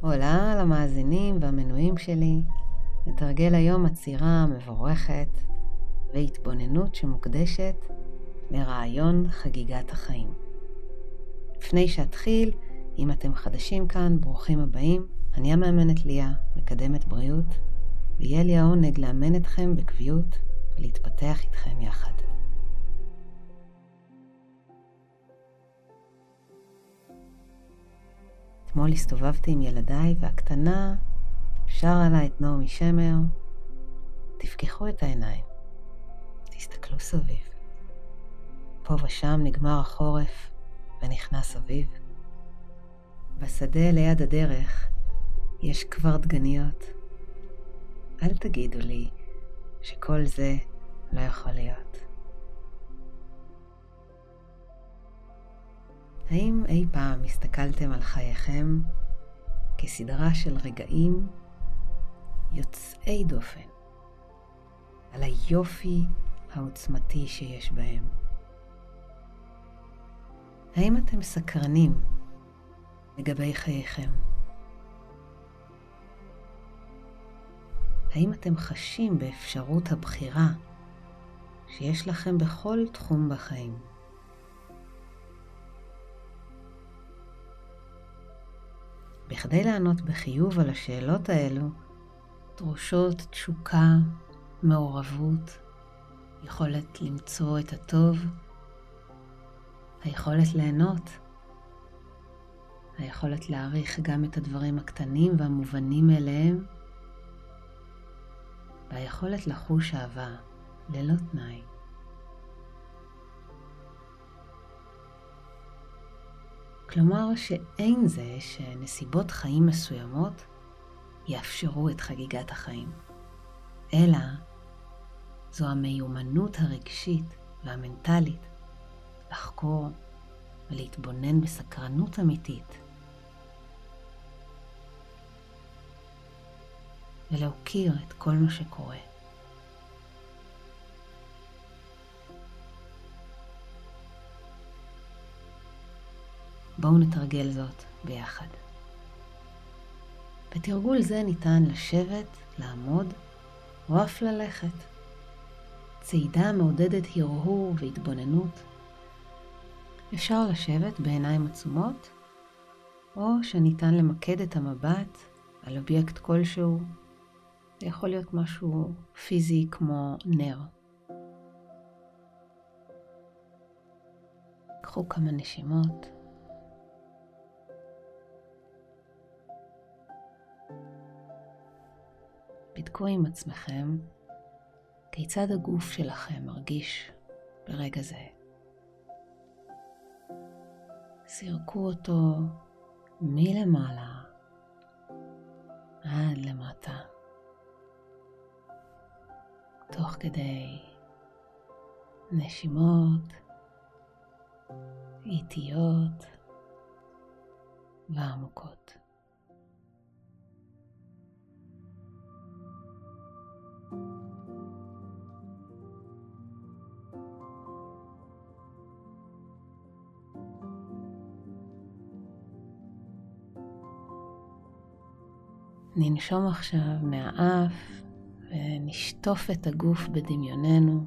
עולה למאזינים והמנויים שלי, נתרגל היום עצירה מבורכת והתבוננות שמוקדשת לרעיון חגיגת החיים. לפני שאתחיל, אם אתם חדשים כאן, ברוכים הבאים. אני המאמנת ליה, מקדמת בריאות, ויהיה לי העונג לאמן אתכם בקביעות ולהתפתח איתכם יחד. אתמול הסתובבתי עם ילדיי והקטנה שרה לה את נעמי שמר, תפקחו את העיניים, תסתכלו סביב. פה ושם נגמר החורף ונכנס אביב. בשדה ליד הדרך יש כבר דגניות. אל תגידו לי שכל זה לא יכול להיות. האם אי פעם הסתכלתם על חייכם כסדרה של רגעים יוצאי דופן, על היופי העוצמתי שיש בהם? האם אתם סקרנים לגבי חייכם? האם אתם חשים באפשרות הבחירה שיש לכם בכל תחום בחיים? בכדי לענות בחיוב על השאלות האלו, דרושות תשוקה, מעורבות, יכולת למצוא את הטוב, היכולת ליהנות, היכולת להעריך גם את הדברים הקטנים והמובנים מאליהם, והיכולת לחוש אהבה ללא תנאי. כלומר שאין זה שנסיבות חיים מסוימות יאפשרו את חגיגת החיים, אלא זו המיומנות הרגשית והמנטלית לחקור ולהתבונן בסקרנות אמיתית ולהוקיר את כל מה שקורה. בואו נתרגל זאת ביחד. בתרגול זה ניתן לשבת, לעמוד או אף ללכת. צעידה מעודדת הרהור והתבוננות. אפשר לשבת בעיניים עצומות, או שניתן למקד את המבט על אובייקט כלשהו. זה יכול להיות משהו פיזי כמו נר. קחו כמה נשימות. בדקו עם עצמכם כיצד הגוף שלכם מרגיש ברגע זה. סירקו אותו מלמעלה עד למטה, תוך כדי נשימות איטיות ועמוקות. ננשום עכשיו מהאף ונשטוף את הגוף בדמיוננו,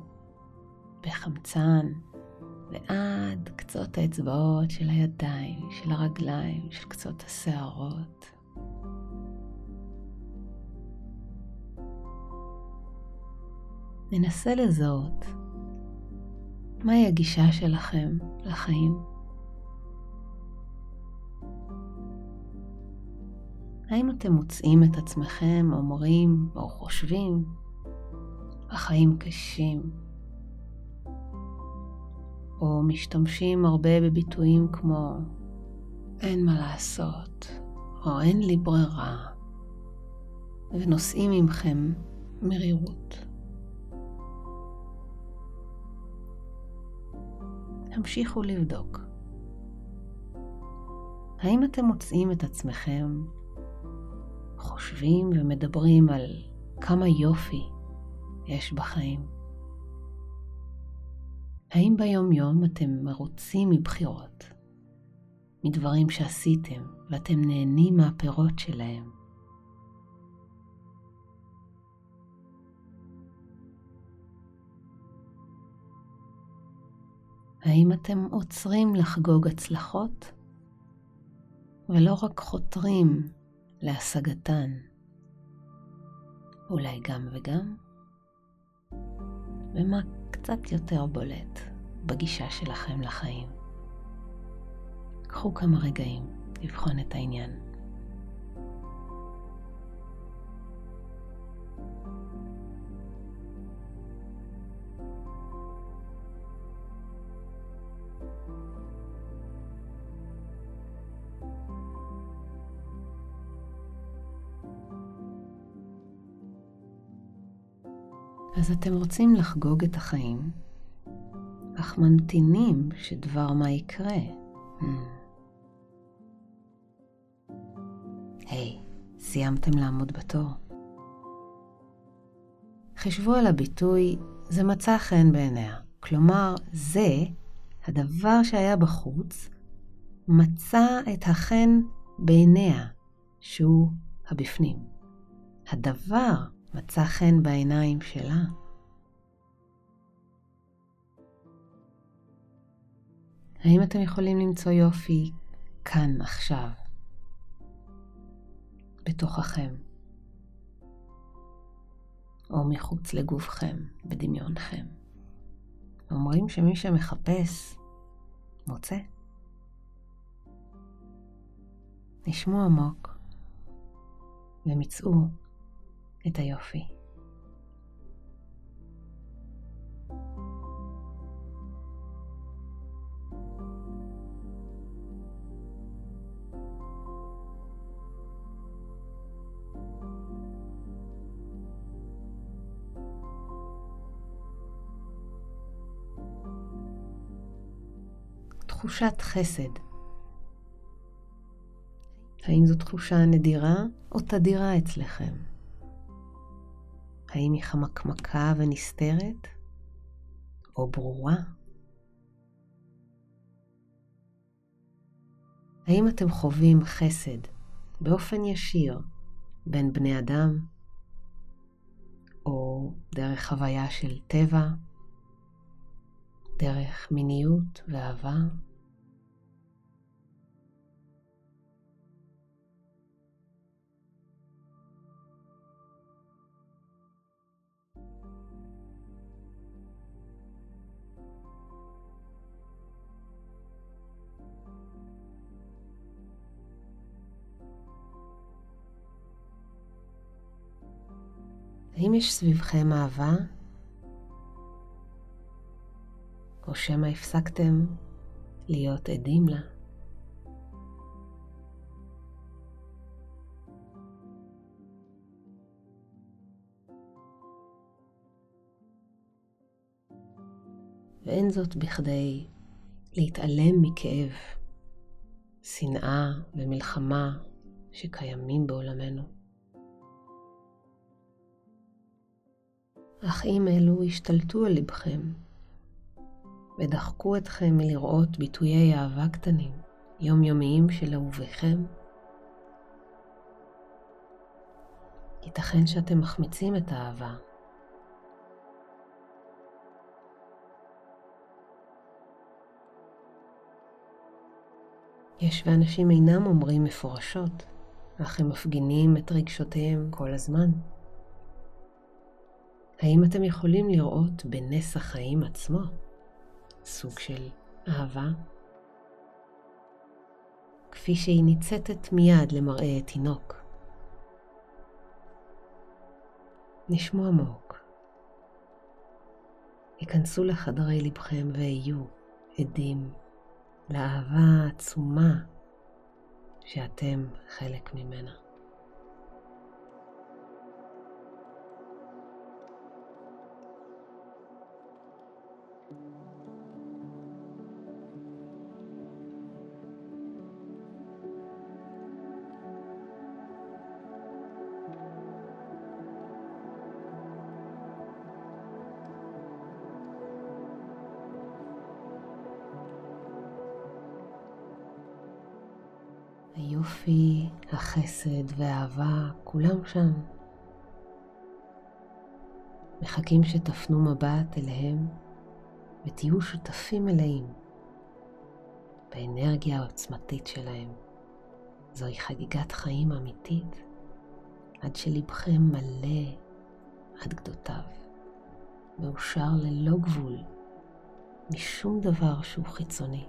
בחמצן, ועד קצות האצבעות של הידיים, של הרגליים, של קצות השערות. ננסה לזהות מהי הגישה שלכם לחיים. האם אתם מוצאים את עצמכם אומרים או חושבים, החיים קשים, או משתמשים הרבה בביטויים כמו אין מה לעשות, או אין לי ברירה, ונושאים עמכם מרירות. המשיכו לבדוק. האם אתם מוצאים את עצמכם חושבים ומדברים על כמה יופי יש בחיים? האם ביום יום אתם מרוצים מבחירות? מדברים שעשיתם ואתם נהנים מהפירות שלהם. האם אתם עוצרים לחגוג הצלחות ולא רק חותרים להשגתן? אולי גם וגם? ומה קצת יותר בולט בגישה שלכם לחיים? קחו כמה רגעים לבחון את העניין. אז אתם רוצים לחגוג את החיים, אך ממתינים שדבר מה יקרה. היי, hey, סיימתם לעמוד בתור? חישבו על הביטוי זה מצא חן בעיניה. כלומר, זה, הדבר שהיה בחוץ, מצא את החן בעיניה, שהוא הבפנים. הדבר מצא חן בעיניים שלה. האם אתם יכולים למצוא יופי כאן עכשיו, בתוככם, או מחוץ לגופכם, בדמיונכם? אומרים שמי שמחפש, מוצא. נשמו עמוק ומצאו את היופי. תחושת חסד. האם זו תחושה נדירה או תדירה אצלכם? האם היא חמקמקה ונסתרת או ברורה? האם אתם חווים חסד באופן ישיר בין בני אדם או דרך חוויה של טבע, דרך מיניות ואהבה? האם יש סביבכם אהבה? או שמא הפסקתם להיות עדים לה? ואין זאת בכדי להתעלם מכאב, שנאה ומלחמה שקיימים בעולמנו. אך אם אלו השתלטו על לבכם ודחקו אתכם מלראות ביטויי אהבה קטנים, יומיומיים של אהוביכם, ייתכן שאתם מחמיצים את האהבה. יש ואנשים אינם אומרים מפורשות, אך הם מפגינים את רגשותיהם כל הזמן. האם אתם יכולים לראות בנס החיים עצמו סוג של אהבה? כפי שהיא ניצתת מיד למראה תינוק. נשמו עמוק. היכנסו לחדרי לבכם ויהיו עדים לאהבה העצומה שאתם חלק ממנה. היופי, החסד והאהבה, כולם שם. מחכים שתפנו מבט אליהם ותהיו שותפים מלאים באנרגיה העוצמתית שלהם. זוהי חגיגת חיים אמיתית עד שלבכם מלא עד גדותיו, מאושר ללא גבול משום דבר שהוא חיצוני.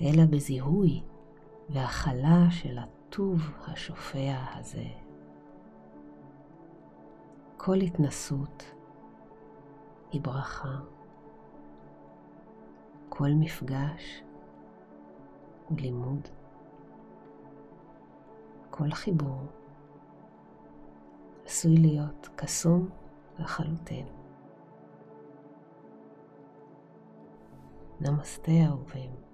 אלא בזיהוי והכלה של הטוב השופע הזה. כל התנסות היא ברכה, כל מפגש הוא לימוד, כל חיבור עשוי להיות קסום לחלוטין. נמסטה אהובים.